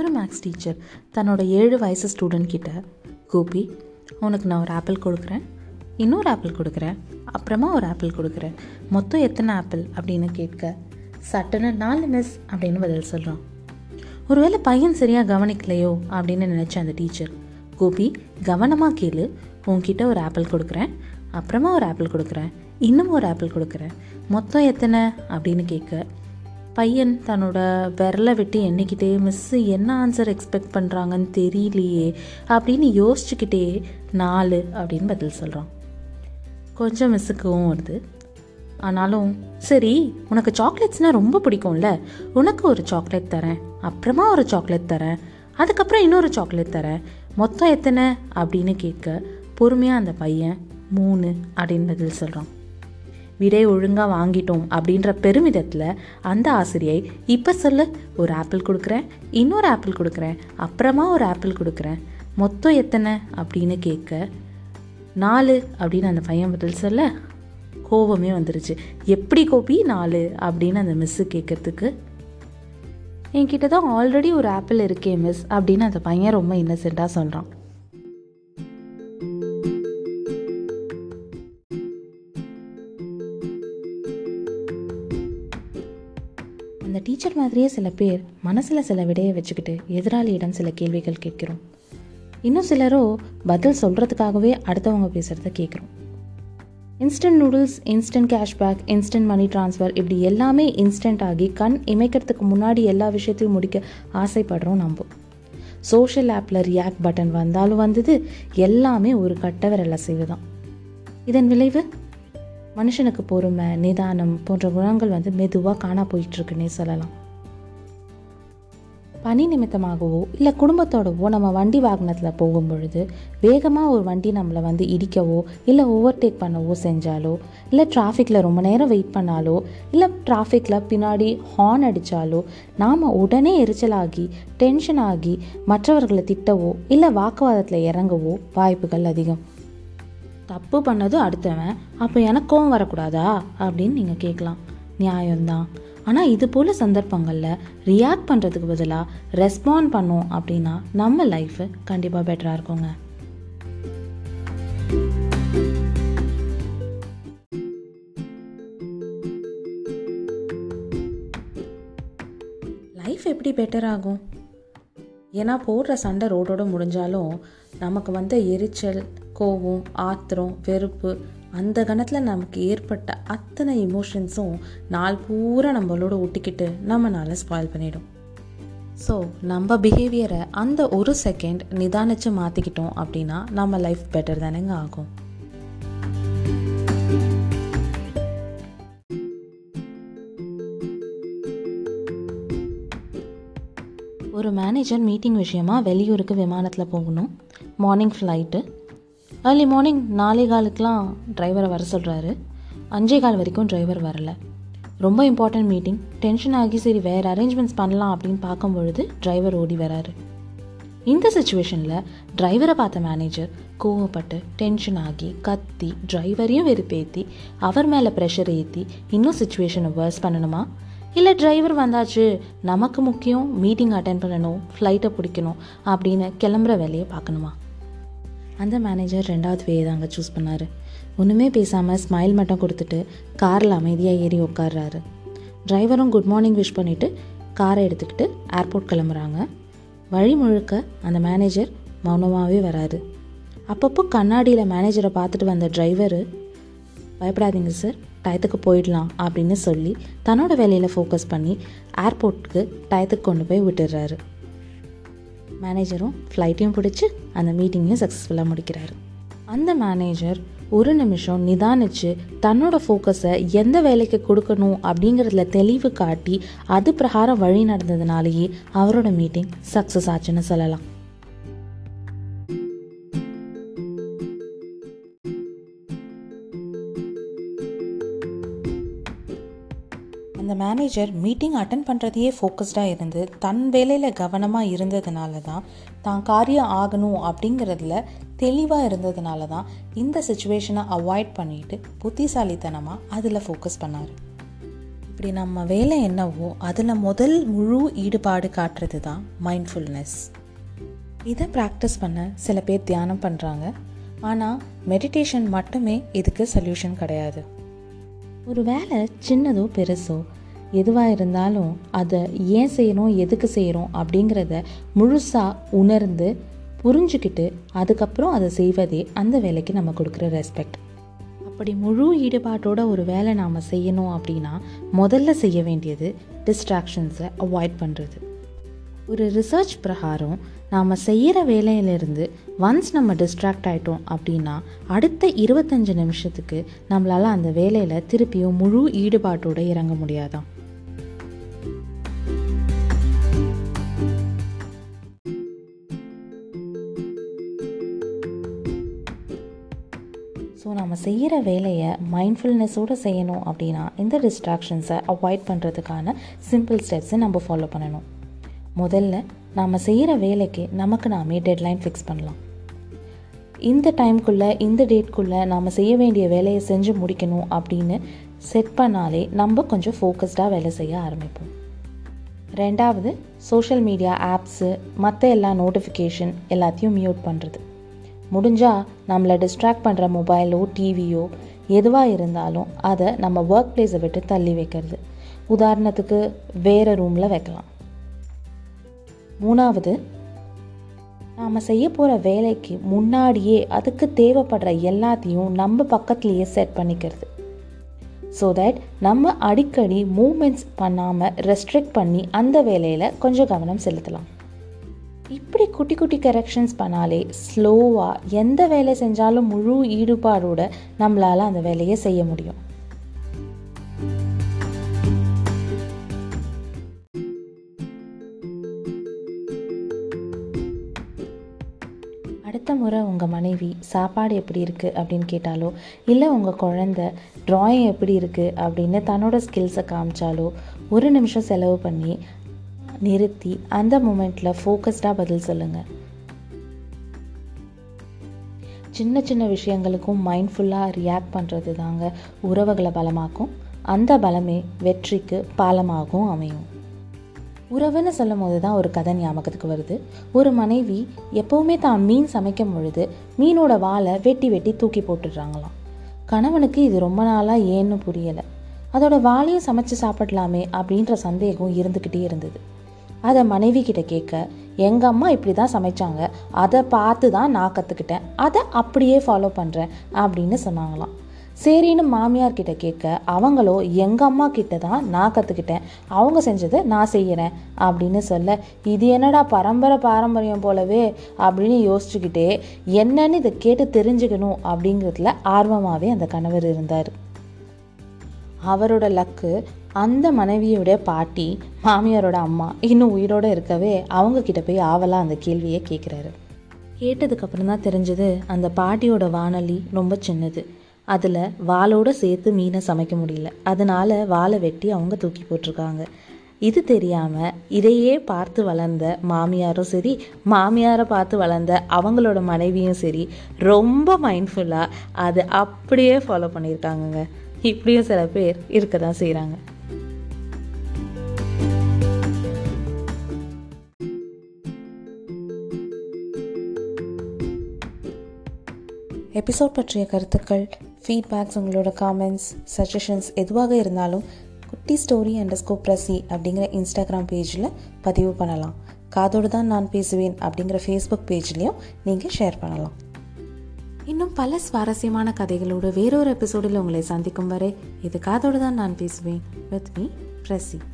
ஒரு maths teacher தன்னோட ஏழு வயசு ஸ்டூடெண்ட் கிட்ட கோபி உனக்கு நான் ஒரு ஆப்பிள் கொடுக்குறேன். இன்னொரு ஆப்பிள் கொடுக்குறேன். அப்புறமா ஒரு ஆப்பிள் கொடுக்குறேன். மொத்தம் எத்தனை ஆப்பிள் அப்படின்னு கேட்க சட்டுன்னு நாலு மிஸ் அப்படின்னு பதில் சொல்கிறான் ஒருவேளை பையன் சரியாக கவனிக்கலையோ? அப்படின்னு நினச்ச அந்த டீச்சர் கோபி கவனமாக கேளு. உன்கிட்ட ஒரு ஆப்பிள் கொடுக்குறேன். அப்புறமா ஒரு ஆப்பிள் கொடுக்குறேன். இன்னும் ஒரு ஆப்பிள் கொடுக்குறேன். மொத்தம் எத்தனை? அப்படின்னு கேட்க பையன் தன்னோட விரலை விட்டு எண்ணிக்கிட்டே மிஸ்ஸு என்ன ஆன்சர் எக்ஸ்பெக்ட் பண்ணுறாங்கன்னு தெரியலையே அப்படின்னு யோசிச்சுக்கிட்டே நாலு அப்படின்னு பதில் சொல்கிறான் கொஞ்சம் மிஸ்ஸுக்கும் வருது. ஆனாலும் சரி உனக்கு சாக்லேட்ஸ்னால் ரொம்ப பிடிக்கும்ல. உனக்கு ஒரு சாக்லேட் தரேன் அப்புறமா ஒரு சாக்லேட் தரேன் அதுக்கப்புறம் இன்னொரு சாக்லேட் தரேன். மொத்தம் எத்தனை? அப்படின்னு கேட்க பொறுமையாக அந்த பையன் மூணு அப்படின்னு பதில் சொல்கிறான் விடை ஒழுங்காக வாங்கிட்டோம் அப்படின்ற பெருமிதத்தில் அந்த ஆசிரியை இப்போ சொல்லு ஒரு ஆப்பிள் கொடுக்குறேன் இன்னொரு ஆப்பிள் கொடுக்குறேன் அப்புறமா ஒரு ஆப்பிள் கொடுக்குறேன். மொத்தம் எத்தனை அப்படின்னு கேட்க நாலு அப்படின்னு அந்த பையன் பதில் சொல்ல கோபமே வந்துருச்சு. எப்படி கோபி நாலு அப்படின்னு அந்த மிஸ்ஸு கேட்கறதுக்கு? என்கிட்ட தான் ஆல்ரெடி ஒரு ஆப்பிள் இருக்கே மிஸ் அப்படின்னு அந்த பையன் ரொம்ப இன்னசென்ட்டாக சொல்கிறான் அந்த டீச்சர் மாதிரியே சில பேர் மனசில் சில விடையை வச்சுக்கிட்டு எதிராளியிடம் சில கேள்விகள் கேட்கிறோம். இன்னும் சிலரோ பதில் சொல்கிறதுக்காகவே அடுத்தவங்க பேசுகிறத கேட்குறோம். Instant noodles instant cashback instant money transfer இப்படி எல்லாமே இன்ஸ்டன்ட் ஆகி கண் இமைக்கிறதுக்கு முன்னாடி எல்லா விஷயத்தையும் முடிக்க ஆசைப்படுறோம் நம்ம. சோஷியல் ஆப்பில் ரியாக்ட் பட்டன் வந்தாலும் வந்தது எல்லாமே ஒரு கட்ட அசைவு தான் இதன் விளைவு? மனுஷனுக்கு பொறுமை நிதானம் போன்ற குணங்கள் வந்து மெதுவாக காணா போயிட்டுருக்குன்னே சொல்லலாம். பணி நிமித்தமாகவோ இல்லை குடும்பத்தோடவோ நம்ம வண்டி வாகனத்தில் போகும் பொழுது வேகமாக ஒரு வண்டி நம்மளை வந்து இடிக்கவோ இல்லை ஓவர்டேக் பண்ணவோ செஞ்சாலோ இல்லை டிராஃபிக்கில் ரொம்ப நேரம் வெயிட் பண்ணாலோ இல்லை டிராஃபிக்கில் பின்னாடி ஹார்ன் அடித்தாலோ நாம் உடனே எரிச்சலாகி டென்ஷன் ஆகி மற்றவர்களை திட்டவோ இல்லை வாக்குவாதத்தில் இறங்கவோ வாய்ப்புகள் அதிகம். தப்பு பண்ணது அடுத்தவன் அப்போ எனக்கு கோவம் வரக்கூடாதா? அப்படின்னு நீங்கள் கேட்கலாம். நியாயம்தான். ஆனால் இது போல் சந்தர்ப்பங்களில் ரியாக்ட் பண்ணுறதுக்கு பதிலாக ரெஸ்பாண்ட் பண்ணோம் அப்படின்னா நம்ம லைஃபு கண்டிப்பாக பெட்டராக இருக்குங்க. லைஃப் எப்படி பெட்டர் ஆகும்? ஏன்னா போடுற சண்டை ரோடோட முடிஞ்சாலும் நமக்கு வந்த எரிச்சல் கோபம் ஆத்திரம் வெறுப்பு அந்த கணத்தில் நமக்கு ஏற்பட்ட அத்தனை இமோஷன்ஸும் நாள் பூரா நம்மளோட ஒட்டிக்கிட்டு நம்மளால ஸ்பாயில் பண்ணிடும். ஸோ நம்ம பிஹேவியரை அந்த ஒரு செகண்ட் நிதானிச்சு மாற்றிக்கிட்டோம் அப்படின்னா நம்ம லைஃப் பெட்டர் தானேங்க ஆகும். ஒரு மேனேஜர் மீட்டிங் விஷயமா வெளியூருக்கு விமானத்தில் போகணும். மார்னிங் ஃப்ளைட்டு ஏர்லி மார்னிங் நாலே காலுக்கெலாம் டிரைவரை வர சொல்கிறாரு அஞ்சே கால் வரைக்கும் டிரைவர் வரல. ரொம்ப இம்பார்ட்டன்ட் மீட்டிங் டென்ஷன் ஆகி சரி வேறு அரேஞ்ச்மெண்ட்ஸ் பண்ணலாம் அப்படின்னு பார்க்கும் பொழுது டிரைவர் ஓடி வராரு. இந்த சுச்சுவேஷனில் டிரைவரை பார்த்த மேனேஜர் கோவப்பட்டு டென்ஷன் ஆகி கத்தி டிரைவரையும் வெறுப்பேற்றி அவர் மேலே ப்ரெஷர் ஏற்றி இன்னும் சுச்சுவேஷனை வேர்ஸ் பண்ணணுமா? இல்லை டிரைவர் வந்தாச்சு நமக்கு முக்கியம் மீட்டிங் அட்டன் பண்ணணும் ஃப்ளைட்டை பிடிக்கணும் அப்படின்னு கிளம்புற வேலையை பார்க்கணுமா? அந்த மேனேஜர் ரெண்டாவது வேயை தாங்க சூஸ் பண்ணார். ஒன்றுமே பேசாமல் ஸ்மைல் மட்டும் கொடுத்துட்டு காரில் அமைதியாக ஏறி உட்காடுறாரு டிரைவரும் குட் மார்னிங் விஷ் பண்ணிவிட்டு காரை எடுத்துக்கிட்டு ஏர்போர்ட் கிளம்புறாங்க. வழி முழுக்க அந்த மேனேஜர் மௌனமாகவே வராரு. அப்பப்போ கண்ணாடியில் மேனேஜரை பார்த்துட்டு வந்த டிரைவரு பயப்படாதீங்க சார் டயத்துக்கு போயிடலாம் அப்படின்னு சொல்லி தன்னோட வேலையில் ஃபோக்கஸ் பண்ணி ஏர்போர்ட்டுக்கு டயத்துக்கு கொண்டு போய் விட்டுடுறாரு. மேனேஜரும் ஃப்ளைட்டையும் பிடிச்சி அந்த மீட்டிங்கையும் சக்ஸஸ்ஃபுல்லாக முடிக்கிறாரு. அந்த மேனேஜர் ஒரு நிமிஷம் நிதானிச்சு தன்னோட ஃபோக்கஸை எந்த வேலைக்கு கொடுக்கணும் அப்படிங்கிறதுல தெளிவு காட்டி அது பிரகாரம் வழி நடந்ததுனாலேயே அவரோட மீட்டிங் சக்ஸஸ் ஆச்சுன்னு சொல்லலாம். அந்த மேனேஜர் மீட்டிங் அட்டன் பண்ணுறதையே ஃபோக்கஸ்டாக இருந்து தன் வேலையில் கவனமாக இருந்ததுனால தான் தான் காரியம் ஆகணும் அப்படிங்கிறதுல தெளிவாக இருந்ததுனால தான் இந்த சுச்சுவேஷனை அவாய்ட் பண்ணிட்டு புத்திசாலித்தனமாக அதில் ஃபோக்கஸ் பண்ணார். இப்படி நம்ம வேலை என்னவோ அதில் முதல் முழு ஈடுபாடு காட்டுறது தான் மைண்ட்ஃபுல்னஸ் இதை ப்ராக்டிஸ் பண்ண சில பேர் தியானம் பண்ணுறாங்க ஆனால் மெடிடேஷன் மட்டுமே இதுக்கு சொல்யூஷன் கிடையாது. ஒரு வேலை சின்னதோ பெருசோ எதுவாக இருந்தாலும் அதை ஏன் செய்கிறோம் எதுக்கு செய்கிறோம் அப்படிங்கிறத முழுசாக உணர்ந்து புரிஞ்சுக்கிட்டு அதுக்கப்புறம் அதை செய்வதே அந்த வேலைக்கு நம்ம கொடுக்குற ரெஸ்பெக்ட் அப்படி முழு ஈடுபாட்டோட ஒரு வேலை நாம் செய்யணும் அப்படின்னா முதல்ல செய்ய வேண்டியது டிஸ்ட்ராக்ஷன்ஸை அவாய்ட் பண்ணுறது ஒரு ரிசர்ச் பிரகாரம் நாம் செய்கிற வேலையிலிருந்து ஒன்ஸ் நம்ம டிஸ்ட்ராக்ட் ஆகிட்டோம் அப்படின்னா அடுத்த இருபத்தஞ்சு நிமிஷத்துக்கு நம்மளால் அந்த வேலையில் திருப்பியும் முழு ஈடுபாட்டோடு இறங்க முடியாதான். ஸோ நம்ம செய்கிற வேலையை மைண்ட்ஃபுல்னஸோடு செய்யணும் அப்படின்னா இந்த டிஸ்ட்ராக்ஷன்ஸை அவாய்ட் பண்ணுறதுக்கான சிம்பிள் ஸ்டெப்ஸை நம்ம ஃபாலோ பண்ணணும். முதல்ல நாம் செய்கிற வேலைக்கு நமக்கு நாமே டெட்லைன் ஃபிக்ஸ் பண்ணலாம். இந்த டைம்குள்ளே இந்த டேட்குள்ளே நாம் செய்ய வேண்டிய வேலையை செஞ்சு முடிக்கணும் அப்படின்னு செட் பண்ணாலே நம்ம கொஞ்சம் ஃபோக்கஸ்டாக வேலை செய்ய ஆரம்பிப்போம். ரெண்டாவது சோஷியல் மீடியா ஆப்ஸு மற்ற எல்லா நோட்டிஃபிகேஷன் எல்லாத்தையும் மியூட் பண்ணுறது முடிஞ்சால் நம்மளை டிஸ்ட்ராக்ட் பண்ணுற மொபைலோ டிவியோ எதுவாக இருந்தாலும் அதை நம்ம ஒர்க் பிளேஸை விட்டு தள்ளி வைக்கிறது. உதாரணத்துக்கு வேறு ரூமில் வைக்கலாம். மூணாவது நாம் செய்ய போகிற வேலைக்கு முன்னாடியே அதுக்கு தேவைப்படுற எல்லாத்தையும் நம்ம பக்கத்துலேயே செட் பண்ணிக்கிறது. ஸோ தட் நம்ம அடிக்கடி மூமெண்ட்ஸ் பண்ணாமல் ரெஸ்ட்ரிக்ட் பண்ணி அந்த வேலையில் கொஞ்சம் கவனம் செலுத்தலாம். இப்படி குட்டி குட்டி கரெக்ஷன்ஸ் பண்ணாலே ஸ்லோவாக எந்த வேலை செஞ்சாலும் முழு ஈடுபாடோட நம்மளால் அந்த வேலையை செய்ய முடியும். அடுத்த முறை உங்கள் மனைவி சாப்பாடு எப்படி இருக்குது அப்படின்னு கேட்டாலோ இல்லை உங்கள் குழந்த ட்ராயிங் எப்படி இருக்குது அப்படின்னு தன்னோட ஸ்கில்ஸை காமிச்சாலோ ஒரு நிமிஷம் செலவு பண்ணி நிறுத்தி அந்த மூமெண்ட்டில் ஃபோக்கஸ்டாக பதில் சொல்லுங்கள் சின்ன சின்ன விஷயங்களுக்கும் மைண்ட்ஃபுல்லாக ரியாக்ட் பண்ணுறது தாங்க உறவுகளை பலமாக்கும். அந்த பலமே வெற்றிக்கு பாலமாகவும் அமையும். உறவுன்னு சொல்லும் போது தான் ஒரு கதை ஞாபகத்துக்கு வருது. ஒரு மனைவி எப்போவுமே தான் மீன் சமைக்கும் பொழுது மீனோட வாழை வெட்டி வெட்டி தூக்கி போட்டுடுறாங்களாம். கணவனுக்கு இது ரொம்ப நாளாக ஏன்னு புரியலை. அதோட வாழையும் சமைச்சு சாப்பிடலாமே அப்படின்ற சந்தேகம் இருந்துக்கிட்டே இருந்தது. அதை மனைவி கிட்ட கேட்க எங்கள் அம்மா இப்படி தான் சமைச்சாங்க. அதை பார்த்து தான் நான் கற்றுக்கிட்டேன் அதை அப்படியே ஃபாலோ பண்ணுறேன் அப்படின்னு சொன்னாங்களாம். சரின்னு மாமியார் கிட்ட கேட்க அவங்களோ எங்கள் அம்மா கிட்ட தான் நான் கற்றுக்கிட்டேன் அவங்க செஞ்சதை நான் செய்கிறேன் அப்படின்னு சொல்ல இது என்னடா பரம்பரை பாரம்பரியம் போலவே? அப்படின்னு யோசிச்சுக்கிட்டே என்னன்னு இதை கேட்டு தெரிஞ்சுக்கணும். அப்படிங்கிறதுல ஆர்வமாகவே அந்த கணவர் இருந்தார். அவரோட லக்கு அந்த மனைவியோட பாட்டி மாமியாரோட அம்மா இன்னும் உயிரோடு இருக்கவே அவங்கக்கிட்ட போய் ஆவலாக அந்த கேள்வியை கேட்குறாரு கேட்டதுக்கப்புறம் தான் தெரிஞ்சது அந்த பாட்டியோட வானொலி ரொம்ப சின்னது. அதில் வாளோடு சேர்த்து மீனை சமைக்க முடியல. அதனால் வாழை வெட்டி அவங்க தூக்கி போட்டிருக்காங்க. இது தெரியாமல் இதையே பார்த்து வளர்ந்த மாமியாரும் சரி மாமியாரை பார்த்து வளர்ந்த அவங்களோட மனைவியும் சரி ரொம்ப மைண்ட்ஃபுல்லாக அதை அப்படியே ஃபாலோ பண்ணியிருக்காங்கங்க. இப்படியும் சில பேர் இருக்க தான் செய்கிறாங்க எபிசோட் பற்றிய கருத்துக்கள் ஃபீட்பேக்ஸ் உங்களோட காமெண்ட்ஸ் சஜஷன்ஸ் எதுவாக இருந்தாலும் குட்டி ஸ்டோரி அண்டர் ஸ்கோப் ரசி அப்படிங்கிற இன்ஸ்டாகிராம் பேஜில் பதிவு பண்ணலாம். காதோடு தான் நான் பேசுவேன் அப்படிங்கிற ஃபேஸ்புக் பேஜ்லேயும் நீங்கள் ஷேர் பண்ணலாம். இன்னும் பல சுவாரஸ்யமான கதைகளோடு வேறொரு எபிசோடில் உங்களை சந்திக்கும் வரை இது காதோடு தான் நான் பேசுவேன் வித் மீ பிரசி.